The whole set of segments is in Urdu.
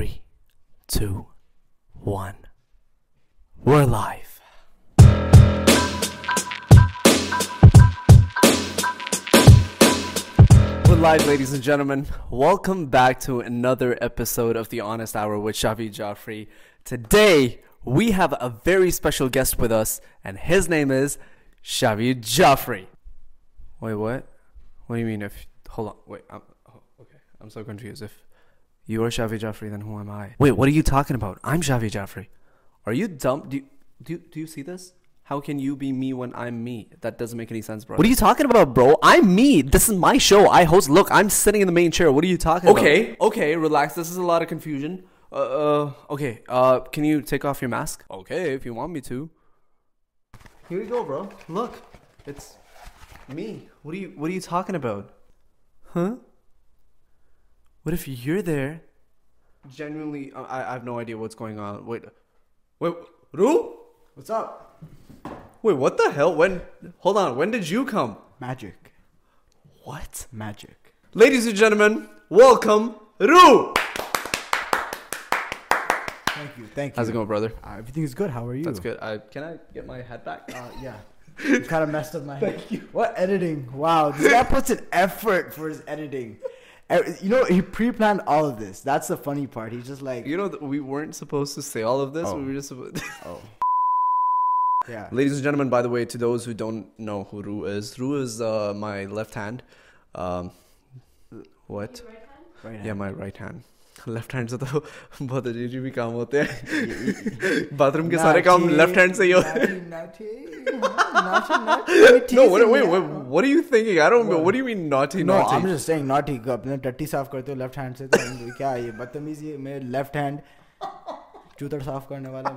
Welcome back to other episode of دیسٹ Shafi Jafri today we have very special guest with and his name is Shahid Jafri You are Shafi Jaffrey, then who am I? Wait, what are you talking about? I'm Shafi Jaffrey. Are you dumb? Do you, do you, do you see this? How can you be me when I'm me? That doesn't make any sense, bro. What are you talking about, bro? I'm me. This is my show. I host. Look, I'm sitting in the main chair. What are you talking okay, about? Okay, okay, relax. This is a lot of confusion. Uh, uh, okay. Uh, can you take off your mask? Okay, if you want me to. Here you go, bro. Look, it's me. What are you? What are you talking about? Huh? What if you're there genuinely I, I have no idea what's going on. Wait. Wait, Ru? What's up? Wait, what the hell? When hold on, when did you come? Magic. What? Magic. Ladies and gentlemen, welcome Ru! Thank you, thank you. How's it going, brother? Uh, everything is good. How are you? That's good. I, can I get my head back? Uh, yeah. It's kind of messed up my head. Thank you. What editing? Wow. This guy puts an effort for his editing. My left hand my ر لیفٹ ہینڈ سے تو بہت عجیب بھی کام ہوتے ہیں باتھ روم کے سارے کام لیفٹ ہینڈ سے ہی ہوتے اپنے ٹٹی صاف کرتے ہو لیفٹ ہینڈ سے کیا یہ بدتمیزی ہے لیفٹ ہینڈ چوتر صاف کرنے والا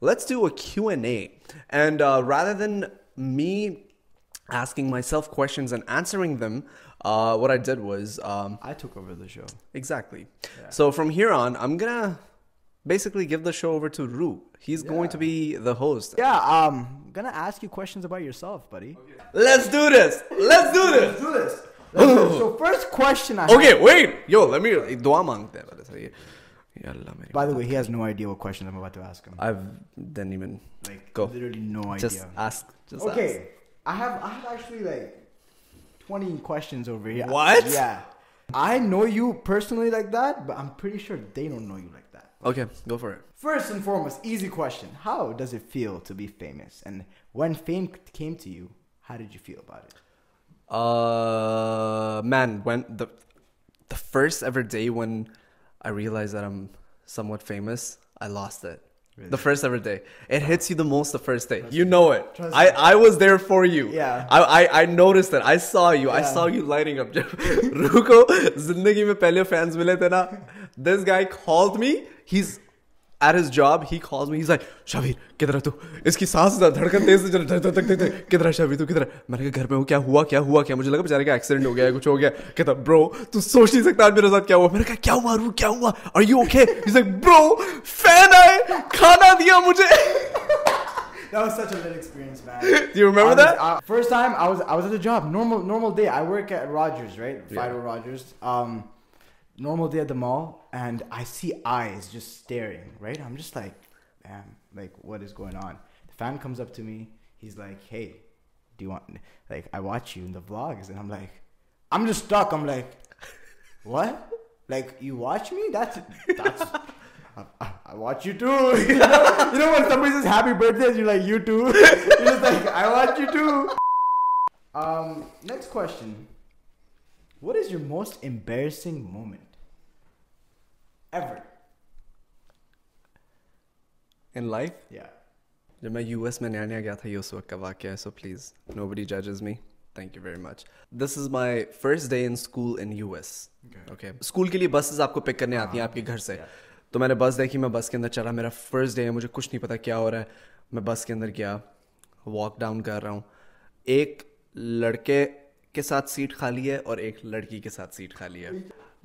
let's do a Q&A. And uh, rather than me asking myself questions and answering them, uh, what I did was um, I took over the show. Exactly. Yeah. So from here on, I'm gonna basically give the show over to ru He's yeah. going to be the host. Yeah, um, I'm gonna ask you questions about yourself, buddy. Okay. Let's do this. Let's do this. Let's do this. Let's do this. so first question I Okay, have. wait. Yo, let me do dua mangte Allah, By the way, he has no idea what questions I'm about to ask him. I've didn't even like go. Literally no idea. Just ask. Just okay. Ask. I have I have actually like twenty questions over here. What? Yeah. I know you personally like that, but I'm pretty sure they don't know you like that. Okay, go for it. First and foremost, easy question. How does it feel to be famous? And when fame came to you, how did you feel about it? Uh man, when the the first ever day when first most روکو زندگی میں پہلے فینس ملے تھے نا this guys at his job he calls me is like Shabbir کدھر تو اس کی سانس دھڑکن تیز سے چل رہا تھا کدھر شبیر تو کدھر میں نے کہا گھر پہ ہوں کیا ہوا کیا ہوا کیا مجھے لگا بیچارے کا ایکسیڈنٹ ہو گیا کچھ ہو گیا کہتا برو تو سوچ نہیں سکتا آج میرے ساتھ کیا ہوا میں نے کہا کیا ہوا رو کیا ہوا اور you okay is like bro fan آئے کھانا دیا مجھے That was such a lit experience, man. Do you remember I that? Was, Uh, first time I was I was at the job, normal normal day. I work at Rogers, right? Yeah. Fido Rogers. Um, نور مو دو and I see I just right I'm just like what going آنس اپنچ you داگ like I'm just I'm like you watch meat you ٹوپیٹ quote is your most embarrassing moment جب میں یو ایس میں نیا نیا گیا تھا یہ اس وقت کا واقعہ ہے سو پلیز نو بڈی ججز me thank you very much this is my first day in school in U S okay school کے لیے بسز آپ کو پک کرنے آتی ہیں آپ کے گھر سے تو میں نے بس دیکھی میں بس کے اندر چلا میرا فرسٹ ڈے ہے مجھے کچھ نہیں پتا کیا ہو رہا ہے میں بس کے اندر گیا واک ڈاؤن کر رہا ہوں ایک لڑکے کے ساتھ سیٹ خالی ہے اور ایک لڑکی کے ساتھ سیٹ خالی ہے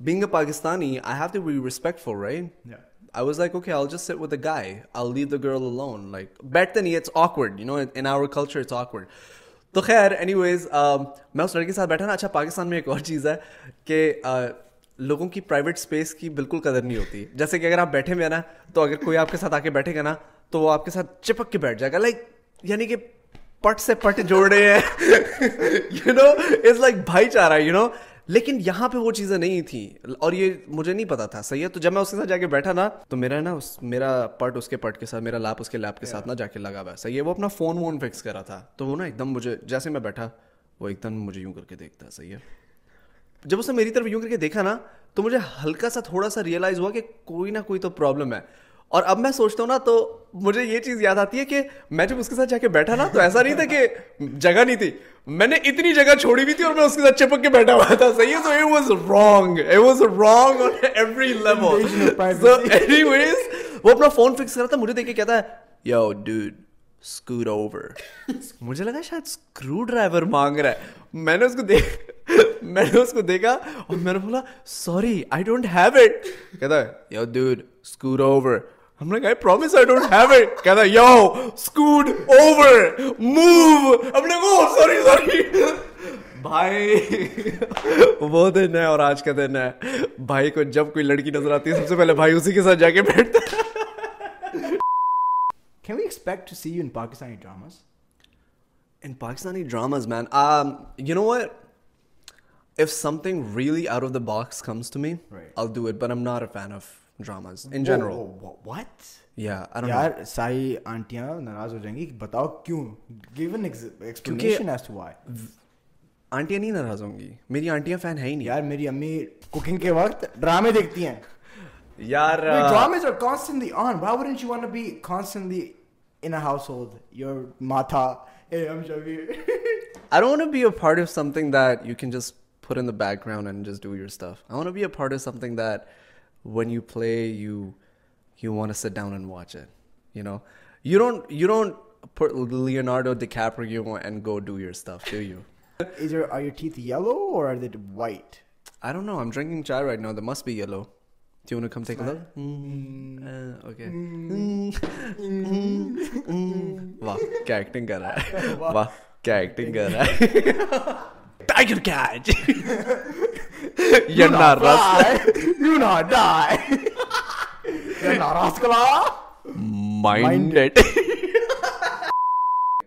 being a Pakistani, I I have to be respectful, right? Yeah. was like, Like, okay, I'll I'll just sit with the guy. leave girl alone. it's awkward. You know, in our culture, it's awkward. تو خیر اینی ویز um, میں اس لڑکے کے ساتھ بیٹھا نا اچھا پاکستان میں ایک اور چیز ہے کہ لوگوں کی پرائیویٹ اسپیس کی بالکل قدر نہیں ہوتی جیسے کہ اگر آپ بیٹھے ہوئے نا تو اگر کوئی آپ کے ساتھ آ کے بیٹھے گا نا تو وہ آپ کے ساتھ چپک کے بیٹھ جائے گا لائک یعنی کہ پٹ سے پٹ جوڑے بھائی چارہ یو نو لیکن یہاں پہ وہ چیزیں نہیں تھیں اور یہ مجھے نہیں پتا تھا سہی ہے تو جب میں اس کے کے ساتھ جا بیٹھا نا تو میرا لاپ اس کے لاپ کے ساتھ نا جا کے لگا ہوا ہے سہی ہے وہ اپنا فون وون فکس کرا تھا تو وہ نا ایک دم مجھے جیسے میں بیٹھا وہ ایک دم مجھے یوں کر کے دیکھتا سہی ہے جب اس نے میری طرف یوں کر کے دیکھا نا تو مجھے ہلکا سا تھوڑا سا ریئلائز ہوا کہ کوئی نہ کوئی تو پرابلم ہے اور اب میں سوچتا ہوں نا تو مجھے یہ چیز یاد آتی ہے کہ میں جب اس کے ساتھ جا کے بیٹھا نا تو ایسا نہیں تھا کہ جگہ نہیں تھی میں نے اتنی جگہ چھوڑی بھی تھی اور میں اس کے ساتھ چپک کے بیٹھا ہوا تھا صحیح ہے تو it was wrong it was wrong on every level so anyways وہ اپنا فون فکس کر رہا تھا مجھے دیکھ کے کہتا ہے یو ڈوڈ اسکرو اوور مجھے لگا شاید اسکرو ڈرائیور مانگ رہا ہے میں نے اس کو دیکھ میں نے اس کو دیکھا اور میں نے بولا sorry I don't have it کہتا ہے یو ڈوڈ اسکرو اوور جب کوئی لڑکی نظر آتی ہے سب سے پہلے بھائی اسی کے کے ساتھ جا بیٹھتا box comes a fan of dramas in general what یا آئی ڈونٹ یار ساری آنٹیاں ناراض ہو جائیں گی بتاؤ کیوں give an explanation as to why آنٹیاں نہیں ناراض ہوں گی میری آنٹیاں فین ہے ہی نہیں یار میری امی کوکنگ کے وقت ڈرامے دیکھتی ہیں یار dramas are constantly on wow wouldn't you want to be constantly in a household your ماتھا a I'm Shabbir I don't want to be a part of something that you can just put in the background and just do your stuff I want to be a part of something that when you play you you want a sit down and watch and you know you don you don't know I'm drink چار white no the must be yellow to نمچے You're not Rascal. You not die. You're not Rascal. Minded.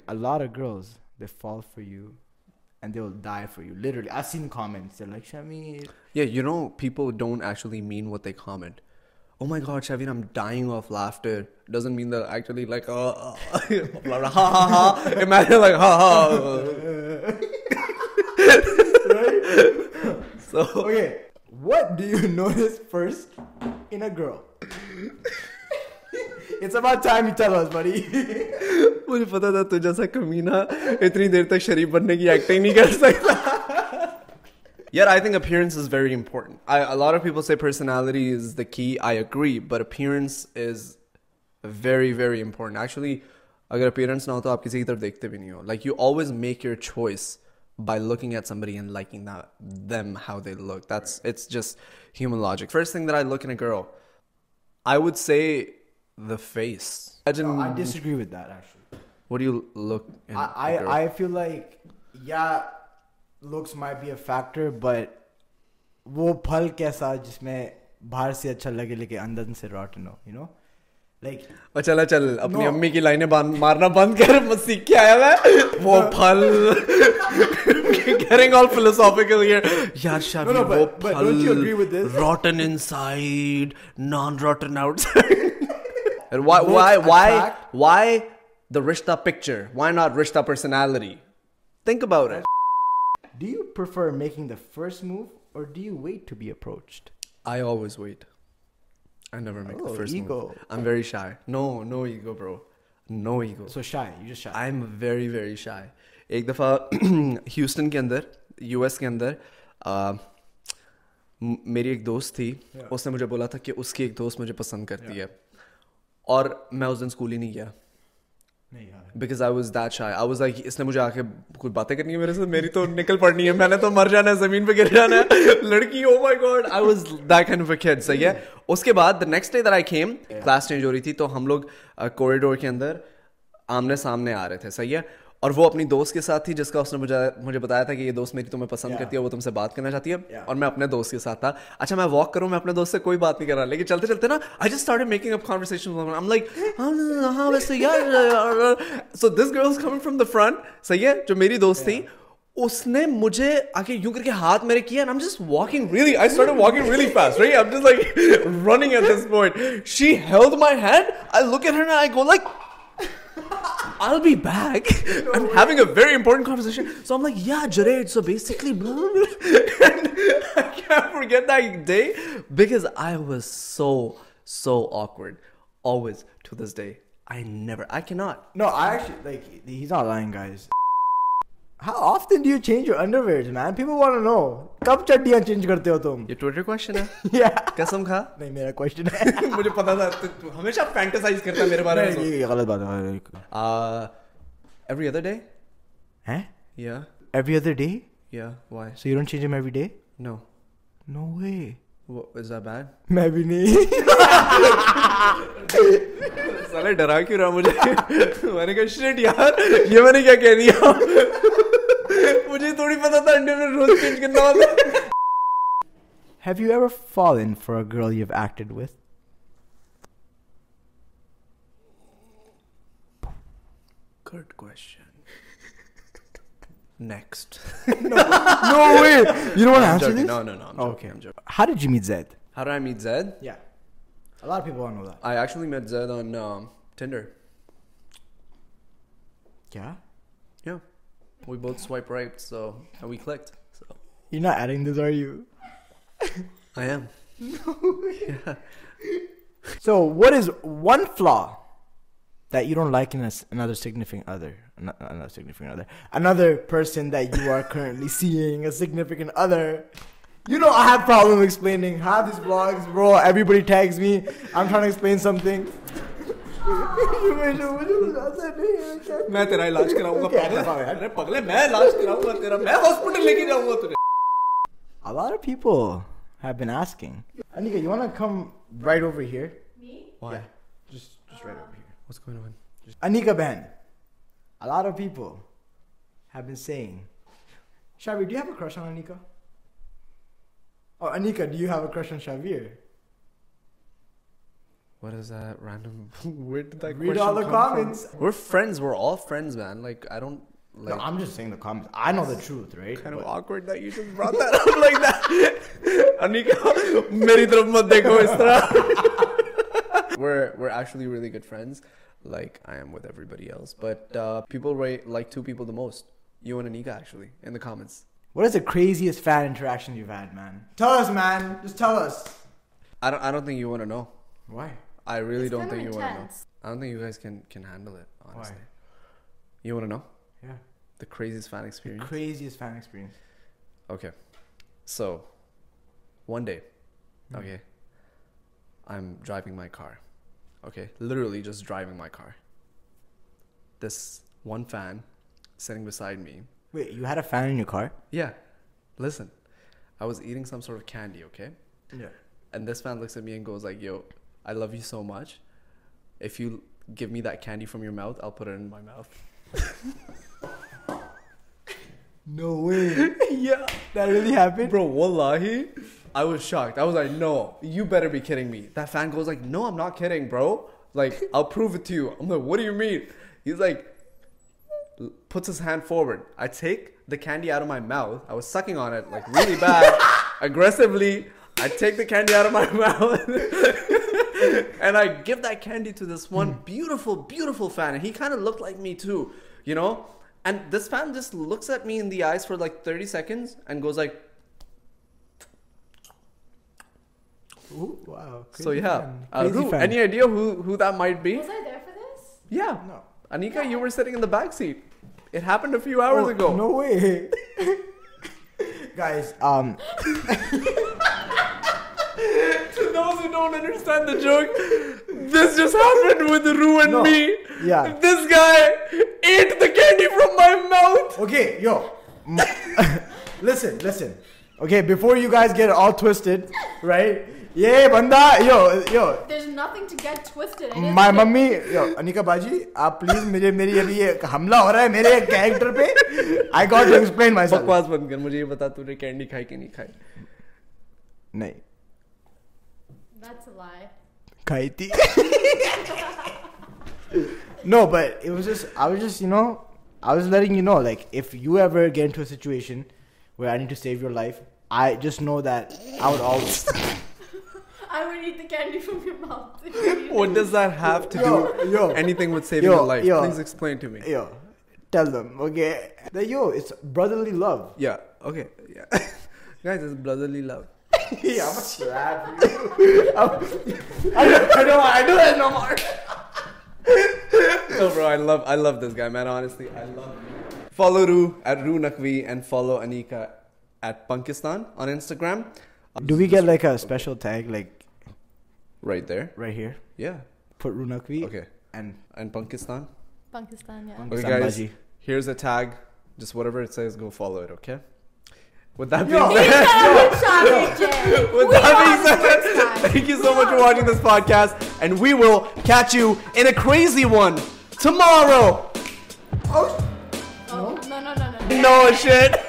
A lot of girls, they fall for you and they will die for you. Literally, I've seen comments. They're like, Shamir. Yeah, you know, people don't actually mean what they comment. Oh my God, Shavin, I'm dying of laughter. Doesn't mean they're actually like, oh, uh, ha, ha, ha. Imagine like, ha, ha. What do you know this first مجھے پتا تھا تو جیسا کمینا اتنی دیر تک شریف بننے کی ایکٹنگ نہیں کر سکتا یار I think but is very very important actually اگر پیئرنٹس نہ ہو تو آپ کسی کی طرف دیکھتے بھی نہیں ہو like you always make your choice پھل کیسا جس میں باہر سے اچھا لگے لے کے اندر سے روٹنا چلا چل اپنی امی کی لائنیں مارنا بند کر سیکھ کے آیا وہ پھل getting all philosophical here no, rotten rotten inside non outside and why why why why why the rishta rishta picture not personality think about it do you prefer making the first move or do you wait to be approached I always wait I never make oh, the first ego. ego, ego. move. I'm I'm very shy. shy. shy. No, no No bro. So You just ایک دفعہ ہیوسٹن کے اندر یو ایس کے اندر میری ایک دوست تھی اس نے مجھے بولا تھا کہ اس کی ایک دوست مجھے پسند کرتی ہے اور میں اس دن اسکول ہی نہیں گیا because I was that shy I was like اس نے مجھے آ کے کچھ باتیں کرنی ہے میرے ساتھ میری تو نکل پڑنی ہے میں نے تو مر جانا ہے زمین پہ گر جانا ہے لڑکی oh my god I was that kind of a kid صحیح ہے اس کے بعد the next day that I came class change ہو رہی تھی تو ہم لوگ کوریڈور uh, کے اندر آمنے سامنے آ رہے تھے صحیح ہے اور وہ اپنی دوست کے ساتھ تھی جس کا اس نے مجھے مجھے بتایا تھا کہ یہ دوست میری تمہیں پسند کرتی ہے وہ تم سے بات کرنا چاہتی ہے اور میں اپنے دوست کے ساتھ تھا اچھا میں واک کروں میں اپنے دوست سے کوئی بات نہیں کر رہا لیکن چلتے چلتے نا I just start making up conversation so this girl coming from the front صحیح ہے جو میری دوست تھی اس نے مجھے آگے یوں کر کے ہاتھ میرے کیا and I'm just walking really I start walking really fast right I'm just like running at this point she held my hand I look at hand I go like ویریٹنس I was so so awkward always to this day not How often do you change your underwears, man? People want to know. کب چڈیاں چینج کرتے ہو تم یہ ٹویٹر کوشچن ہے قسم کھا نہیں میرا کوشچن ہے مجھے پتا تھا تو ہمیشہ فینٹسائز کرتا میرے بارے میں یہ غلط بات ہے ایوری ادر ڈے ہیں یا ایوری ادر ڈے یا why so you don't change every day no no way is the bed میں بھی نہیں سالے ڈرا کیوں رہا مجھے میں نے کہا شٹ یار یہ میں نے کیا کہہ دیا تھوڑی پتا تھا میں روز چینج کرنا have you ever for girl you کیا ویسٹر سوٹ اس ون فل دون لفکینٹرفکینٹ ادر انادر پھرسن دو آرگنیفکینٹ ادرس بروس برویبڈی سمتھی میں تیرا تیرا علاج علاج کراؤں کراؤں گا گا گا پگلے میں میں ہاسپٹل لے کے جاؤں like I as but people to پیپلیکشن آئی ریئلی ڈونٹلس one day okay I am driving my car okay love ری just driving my car this one fan see side میو here a fan you car یا کینڈ you okay I love you so much if you get me دینی فروم یو میوتھ نو ناٹریڈیولی and I give that candy to this one mm. beautiful, beautiful fan. And he kind of looked like me too, you know? And this fan just looks at me in the eyes for like 30 seconds and goes like... Ooh, wow. So yeah, uh, who, any idea who, who that might be? Was I there for this? Yeah. No. Anika, yeah. you were sitting in the back seat. It happened a few hours oh, ago. No way. Guys, um... انکا باجی آپ پلیز مجھے میری حملہ ہو رہا ہے میرے پہ آئی کال مائی سو بند کر مجھے یہ بتا تو کینڈی کھائی کہ نہیں کھائی نہیں نوز I was just you know I was learning you know like if you ever get to situation life I just know دور آئی دم okay love yours brotherly love yeah, I'm a slap I, don't, I know. I do that no more. oh, bro, I love, I love this guy, man. Honestly, I love. Him. Follow Ru at Ru Nakvi and follow Anika at Punkistan on Instagram. Do we get like a special tag, like right there, right here? Yeah. Put Ru Nakvi. Okay. And and Punkistan. Punkistan, yeah. okay, guys. Here's a tag. Just whatever it says, go follow it. Okay. Thank you so much you and a one سما شیڈ